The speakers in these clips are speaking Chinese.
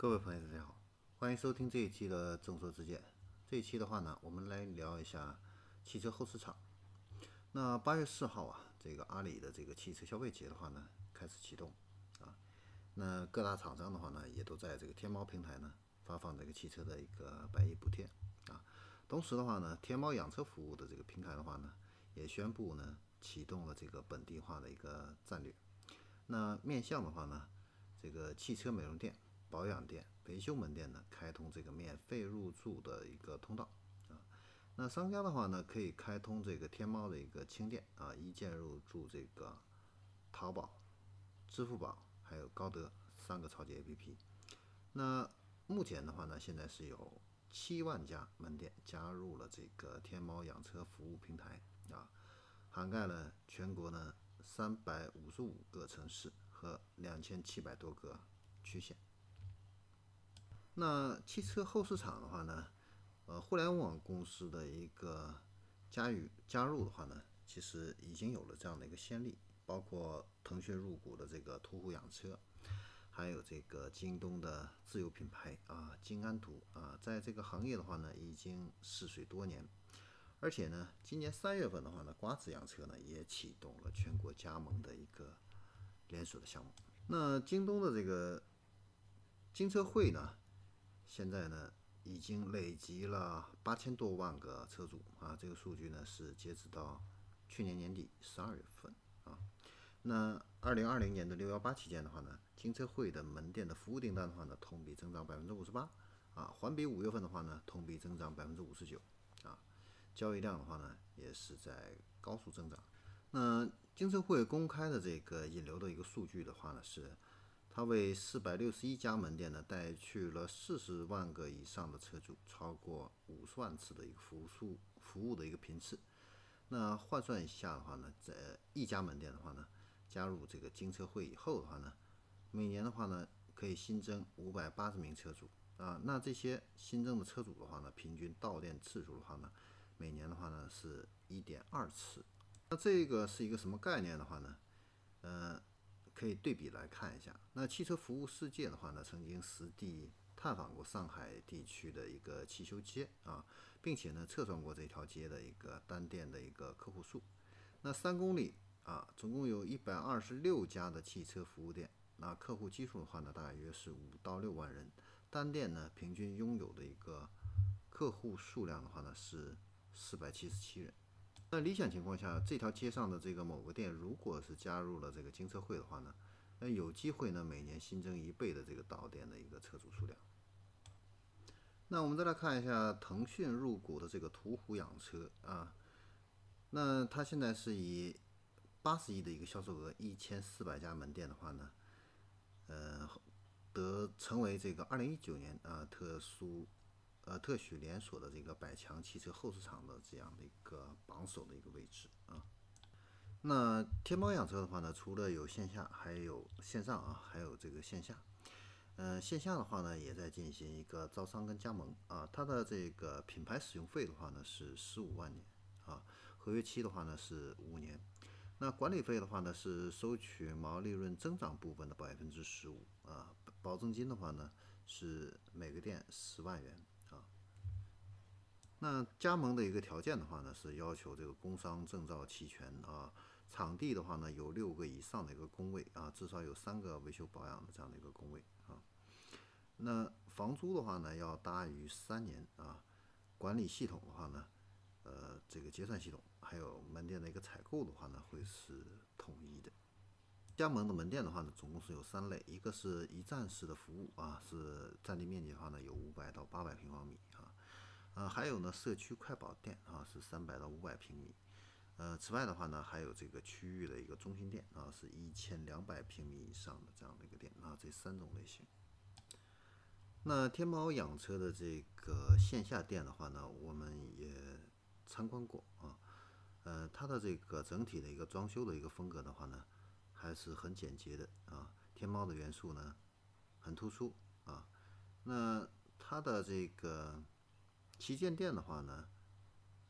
各位朋友，大家好，欢迎收听这一期的众说之见。这一期的话呢，我们来聊一下汽车后市场。那八月四号啊，这个阿里的这个汽车消费节的话呢，开始启动啊。那各大厂商的话呢，也都在这个天猫平台呢发放这个汽车的一个百亿补贴啊。同时的话呢，天猫养车服务的这个平台的话呢，也宣布呢启动了这个本地化的一个战略。那面向的话呢，这个汽车美容店。保养店、维修门店呢，开通这个免费入驻的一个通道啊。那商家的话呢，可以开通这个天猫的一个轻店啊，一键入驻这个淘宝、支付宝还有高德三个超级 APP。那目前的话呢，现在是有七万家门店加入了这个天猫养车服务平台啊，涵盖了全国呢三百五十五个城市和两千七百多个区县。那汽车后市场的话呢，呃，互联网公司的一个加与加入的话呢，其实已经有了这样的一个先例，包括腾讯入股的这个途虎养车，还有这个京东的自有品牌啊，金安图啊，在这个行业的话呢，已经试水多年，而且呢，今年三月份的话呢，瓜子养车呢也启动了全国加盟的一个连锁的项目。那京东的这个金车会呢？现在呢，已经累积了八千多万个车主啊，这个数据呢是截止到去年年底十二月份啊。那二零二零年的六幺八期间的话呢，金车会的门店的服务订单的话呢，同比增长百分之五十八啊，环比五月份的话呢，同比增长百分之五十九啊，交易量的话呢，也是在高速增长。那金车会公开的这个引流的一个数据的话呢是。它为四百六十一家门店呢带去了四十万个以上的车主，超过五十万次的一个服务数服务的一个频次。那换算一下的话呢，在一家门店的话呢，加入这个金车会以后的话呢，每年的话呢可以新增五百八十名车主啊。那这些新增的车主的话呢，平均到店次数的话呢，每年的话呢是一点二次。那这个是一个什么概念的话呢？呃。可以对比来看一下。那汽车服务世界的话呢，曾经实地探访过上海地区的一个汽修街啊，并且呢测算过这条街的一个单店的一个客户数。那三公里啊，总共有一百二十六家的汽车服务店，那客户基数的话呢，大约是五到六万人。单店呢，平均拥有的一个客户数量的话呢，是四百七十七人。那理想情况下，这条街上的这个某个店，如果是加入了这个金车会的话呢，那有机会呢每年新增一倍的这个到店的一个车主数量。那我们再来看一下腾讯入股的这个途虎养车啊，那它现在是以八十亿的一个销售额，一千四百家门店的话呢，呃，得成为这个二零一九年啊特殊。呃，特许连锁的这个百强汽车后市场的这样的一个榜首的一个位置啊。那天猫养车的话呢，除了有线下，还有线上啊，还有这个线下。嗯，线下的话呢，也在进行一个招商跟加盟啊。它的这个品牌使用费的话呢，是十五万年啊，合约期的话呢是五年。那管理费的话呢，是收取毛利润增长部分的百分之十五啊。保证金的话呢，是每个店十万元。那加盟的一个条件的话呢，是要求这个工商证照齐全啊，场地的话呢有六个以上的一个工位啊，至少有三个维修保养的这样的一个工位啊。那房租的话呢要大于三年啊，管理系统的话呢，呃，这个结算系统还有门店的一个采购的话呢会是统一的。加盟的门店的话呢，总共是有三类，一个是一站式的服务啊，是占地面积的话呢有五百到八百平方米啊。呃，还有呢，社区快保店啊，是三百到五百平米。呃，此外的话呢，还有这个区域的一个中心店啊，是一千两百平米以上的这样的一个店啊，这三种类型。那天猫养车的这个线下店的话呢，我们也参观过啊。呃，它的这个整体的一个装修的一个风格的话呢，还是很简洁的啊。天猫的元素呢，很突出啊。那它的这个。旗舰店的话呢，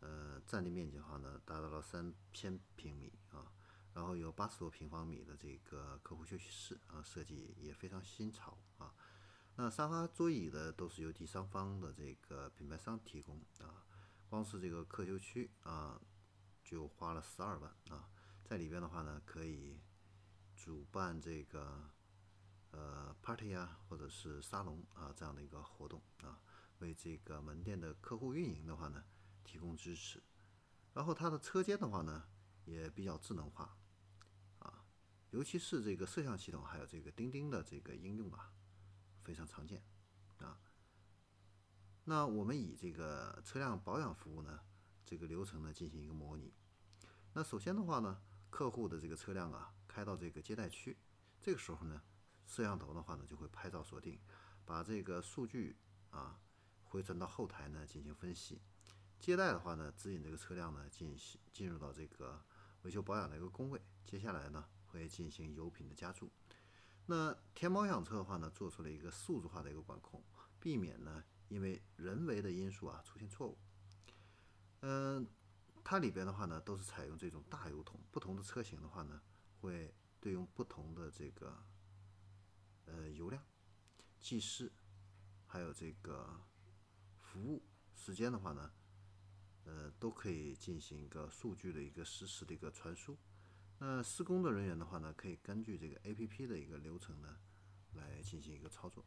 呃，占地面积的话呢，达到了三千平米啊，然后有八十多平方米的这个客户休息室啊，设计也非常新潮啊。那沙发桌椅的都是由第三方的这个品牌商提供啊，光是这个客休区啊，就花了十二万啊，在里边的话呢，可以主办这个呃 party 啊，或者是沙龙啊这样的一个活动啊，这个门店的客户运营的话呢提供支持。然后它的车间的话呢也比较智能化啊，尤其是这个摄像系统还有这个钉钉的这个应用啊。非常常见，啊，那我们以这个车辆保养服务呢，这个流程呢进行一个模拟。那首先的话呢，客户的这个车辆啊开到这个接待区，这个时候呢，摄像头的话呢就会拍照锁定，把这个数据啊回传到后台呢进行分析。接待的话呢，指引这个车辆呢进行进入到这个维修保养的一个工位，接下来呢会进行油品的加注。那天猫养车的话呢，做出了一个数字化的一个管控，避免呢因为人为的因素啊出现错误。嗯，它里边的话呢都是采用这种大油桶，不同的车型的话呢会对应不同的这个呃油量、计时，还有这个服务时间的话呢，呃都可以进行一个数据的一个实时的一个传输。那施工的人员的话呢，可以根据这个 A P P 的一个流程呢，来进行一个操作。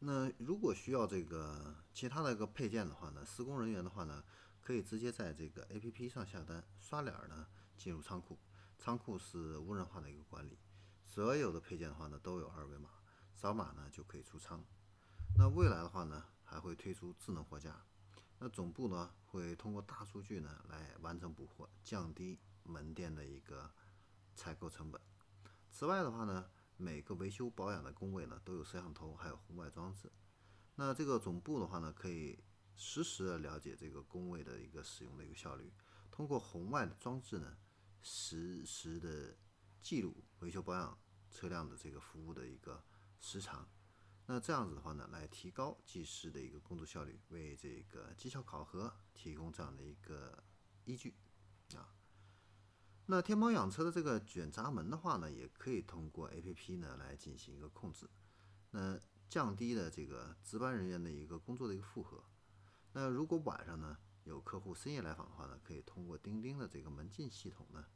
那如果需要这个其他的一个配件的话呢，施工人员的话呢，可以直接在这个 A P P 上下单，刷脸呢进入仓库，仓库是无人化的一个管理，所有的配件的话呢都有二维码，扫码呢就可以出仓。那未来的话呢，还会推出智能货架，那总部呢会通过大数据呢来完成补货，降低门店的一个。采购成本。此外的话呢，每个维修保养的工位呢都有摄像头，还有红外装置。那这个总部的话呢，可以实时的了解这个工位的一个使用的一个效率，通过红外的装置呢，实时的记录维修保养车辆的这个服务的一个时长。那这样子的话呢，来提高技师的一个工作效率，为这个绩效考核提供这样的一个依据啊。那天猫养车的这个卷闸门的话呢，也可以通过 A P P 呢来进行一个控制，那降低了这个值班人员的一个工作的一个负荷。那如果晚上呢有客户深夜来访的话呢，可以通过钉钉的这个门禁系统呢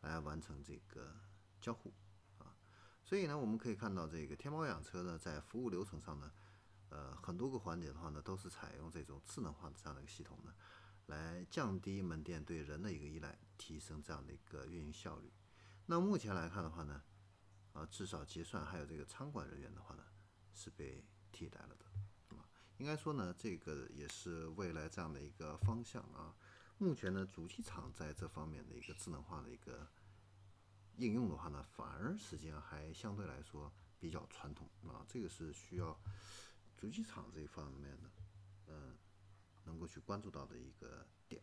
来完成这个交互。所以呢，我们可以看到这个天猫养车呢在服务流程上呢，呃很多个环节的话呢都是采用这种智能化的这样的一个系统呢。来降低门店对人的一个依赖，提升这样的一个运营效率。那目前来看的话呢，啊，至少结算还有这个仓管人员的话呢，是被替代了的。啊，应该说呢，这个也是未来这样的一个方向啊。目前呢，主机厂在这方面的一个智能化的一个应用的话呢，反而时间还相对来说比较传统啊。这个是需要主机厂这一方面的，嗯。能够去关注到的一个点。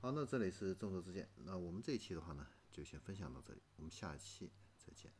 好，那这里是众说之见。那我们这一期的话呢，就先分享到这里，我们下一期再见。